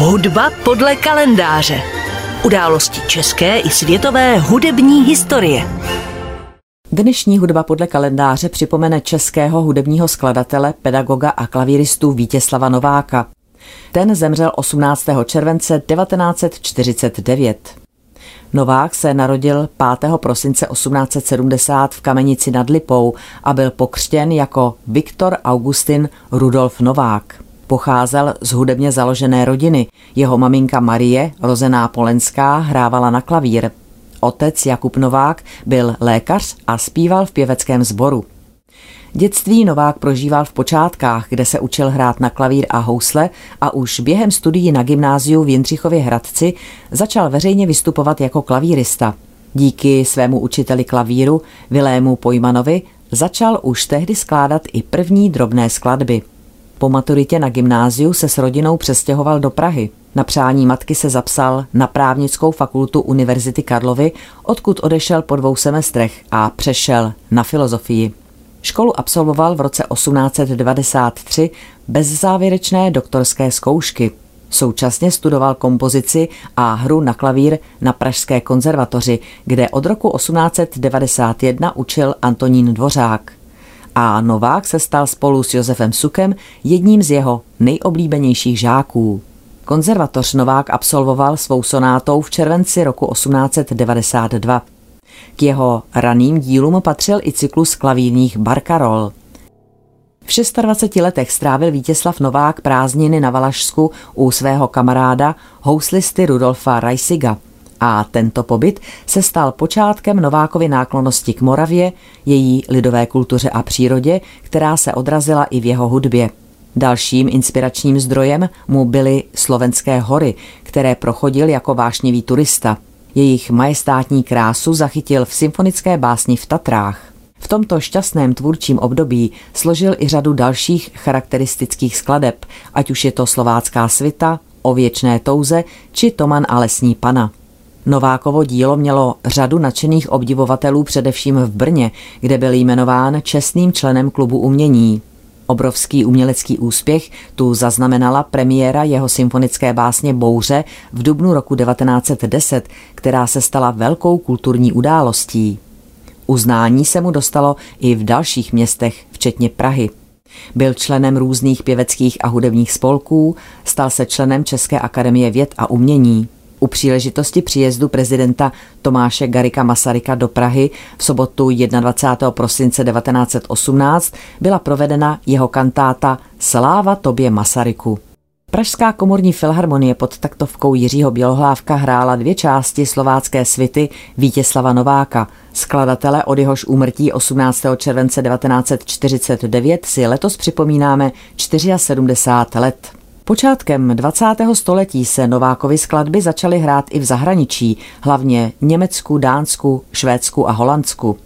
Hudba podle kalendáře. Události české i světové hudební historie. Dnešní hudba podle kalendáře připomene českého hudebního skladatele, pedagoga a klavíristu Vítězslava Nováka. Ten zemřel 18. července 1949. Novák se narodil 5. prosince 1870 v Kamenici nad Lipou a byl pokřtěn jako Viktor Augustin Rudolf Novák. Pocházel z hudebně založené rodiny. Jeho maminka Marie, rozená Polenská, hrávala na klavír. Otec Jakub Novák byl lékař a zpíval v pěveckém sboru. Dětství Novák prožíval v počátkách, kde se učil hrát na klavír a housle a už během studií na gymnáziu v Jindřichově Hradci začal veřejně vystupovat jako klavírista. Díky svému učiteli klavíru Vilému Pojmanovi začal už tehdy skládat i první drobné skladby. Po maturitě na gymnáziu se s rodinou přestěhoval do Prahy. Na přání matky se zapsal na právnickou fakultu Univerzity Karlovy, odkud odešel po dvou semestrech a přešel na filozofii. Školu absolvoval v roce 1893 bez závěrečné doktorské zkoušky. Současně studoval kompozici a hru na klavír na Pražské konzervatoři, kde od roku 1891 učil Antonín Dvořák. A Novák se stal spolu s Josefem Sukem jedním z jeho nejoblíbenějších žáků. Konzervatoř Novák absolvoval svou sonátou v červenci roku 1892. K jeho raným dílům patřil i cyklus klavírních Barkarol. V 26 letech strávil Vítězslav Novák prázdniny na Valašsku u svého kamaráda, houslisty Rudolfa Reisiga. A tento pobyt se stal počátkem Novákovy náklonosti k Moravě, její lidové kultuře a přírodě, která se odrazila i v jeho hudbě. Dalším inspiračním zdrojem mu byly slovenské hory, které prochodil jako vášnivý turista – jejich majestátní krásu zachytil v symfonické básni v Tatrách. V tomto šťastném tvůrčím období složil i řadu dalších charakteristických skladeb, ať už je to slovácká svita, o věčné touze či Toman a lesní pana. Novákovo dílo mělo řadu nadšených obdivovatelů především v Brně, kde byl jmenován čestným členem klubu umění. Obrovský umělecký úspěch tu zaznamenala premiéra jeho symfonické básně Bouře v dubnu roku 1910, která se stala velkou kulturní událostí. Uznání se mu dostalo i v dalších městech, včetně Prahy. Byl členem různých pěveckých a hudebních spolků, stal se členem České akademie věd a umění. U příležitosti příjezdu prezidenta Tomáše Garika Masaryka do Prahy v sobotu 21. prosince 1918 byla provedena jeho kantáta Sláva tobě Masaryku. Pražská komorní filharmonie pod taktovkou Jiřího Bělohlávka hrála dvě části slovácké svity Vítězslava Nováka. Skladatele od jehož úmrtí 18. července 1949 si letos připomínáme 74 let. Počátkem 20. století se Novákovy skladby začaly hrát i v zahraničí, hlavně Německu, Dánsku, Švédsku a Holandsku.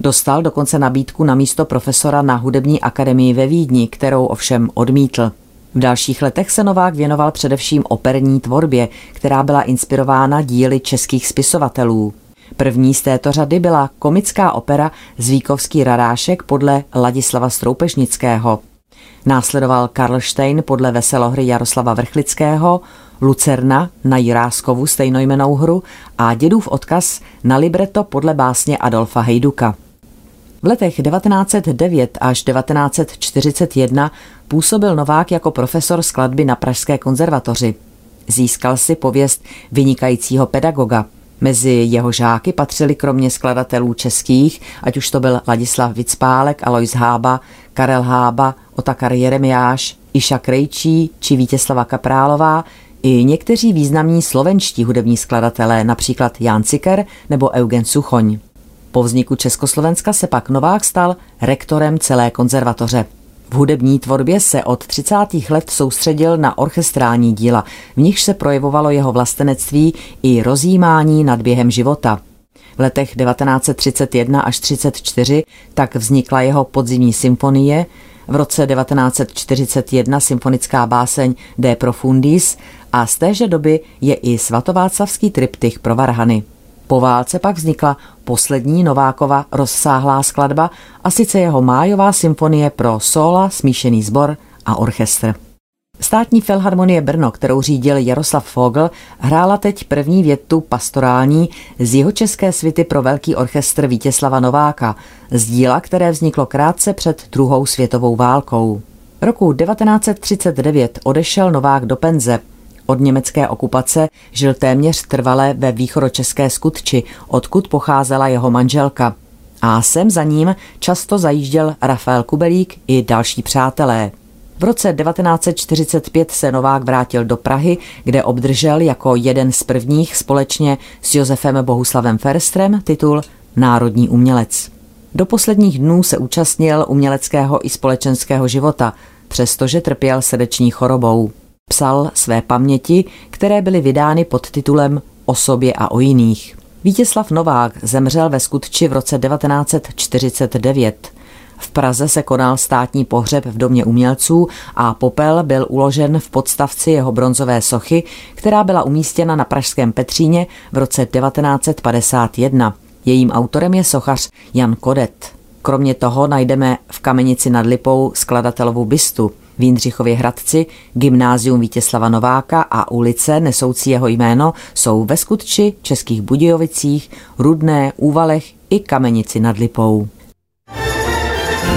Dostal dokonce nabídku na místo profesora na hudební akademii ve Vídni, kterou ovšem odmítl. V dalších letech se Novák věnoval především operní tvorbě, která byla inspirována díly českých spisovatelů. První z této řady byla komická opera Zvíkovský rarášek podle Ladislava Stroupežnického – Následoval Karlštejn podle veselohry Jaroslava Vrchlického, Lucerna na Jiráskovu stejnojmenou hru a Dědův odkaz na libreto podle básně Adolfa Hejduka. V letech 1909 až 1941 působil Novák jako profesor skladby na Pražské konzervatoři. Získal si pověst vynikajícího pedagoga – Mezi jeho žáky patřili kromě skladatelů českých, ať už to byl Ladislav Vicpálek, Alois Hába, Karel Hába, Otakar Jeremiáš, Iša Krejčí či Vítězslava Kaprálová, i někteří významní slovenští hudební skladatelé, například Jan Ciker nebo Eugen Suchoň. Po vzniku Československa se pak Novák stal rektorem celé konzervatoře. V hudební tvorbě se od 30. let soustředil na orchestrální díla, v nichž se projevovalo jeho vlastenectví i rozjímání nad během života. Letech 1931 až 34 tak vznikla jeho podzimní symfonie, v roce 1941 symfonická báseň De Profundis a z téže doby je i svatováclavský triptych pro varhany. Po válce pak vznikla poslední Novákova rozsáhlá skladba a sice jeho májová symfonie pro sola, smíšený sbor a orchestr. Státní filharmonie Brno, kterou řídil Jaroslav Fogl, hrála teď první větu pastorální z jeho české svity pro velký orchestr Vítězslava Nováka, z díla, které vzniklo krátce před druhou světovou válkou. Roku 1939 odešel Novák do penze. Od německé okupace žil téměř trvale ve východočeské skutči, odkud pocházela jeho manželka. A sem za ním často zajížděl Rafael Kubelík i další přátelé. V roce 1945 se Novák vrátil do Prahy, kde obdržel jako jeden z prvních společně s Josefem Bohuslavem Ferstrem titul Národní umělec. Do posledních dnů se účastnil uměleckého i společenského života, přestože trpěl srdeční chorobou. Psal své paměti, které byly vydány pod titulem O sobě a o jiných. Vítězslav Novák zemřel ve skutči v roce 1949. V Praze se konal státní pohřeb v domě umělců a popel byl uložen v podstavci jeho bronzové sochy, která byla umístěna na Pražském Petříně v roce 1951. Jejím autorem je sochař Jan Kodet. Kromě toho najdeme v Kamenici nad Lipou skladatelovu bystu, v Jindřichově Hradci, gymnázium Vítězslava Nováka a ulice nesoucí jeho jméno jsou ve Skutči, Českých Budějovicích, Rudné, Úvalech i Kamenici nad Lipou.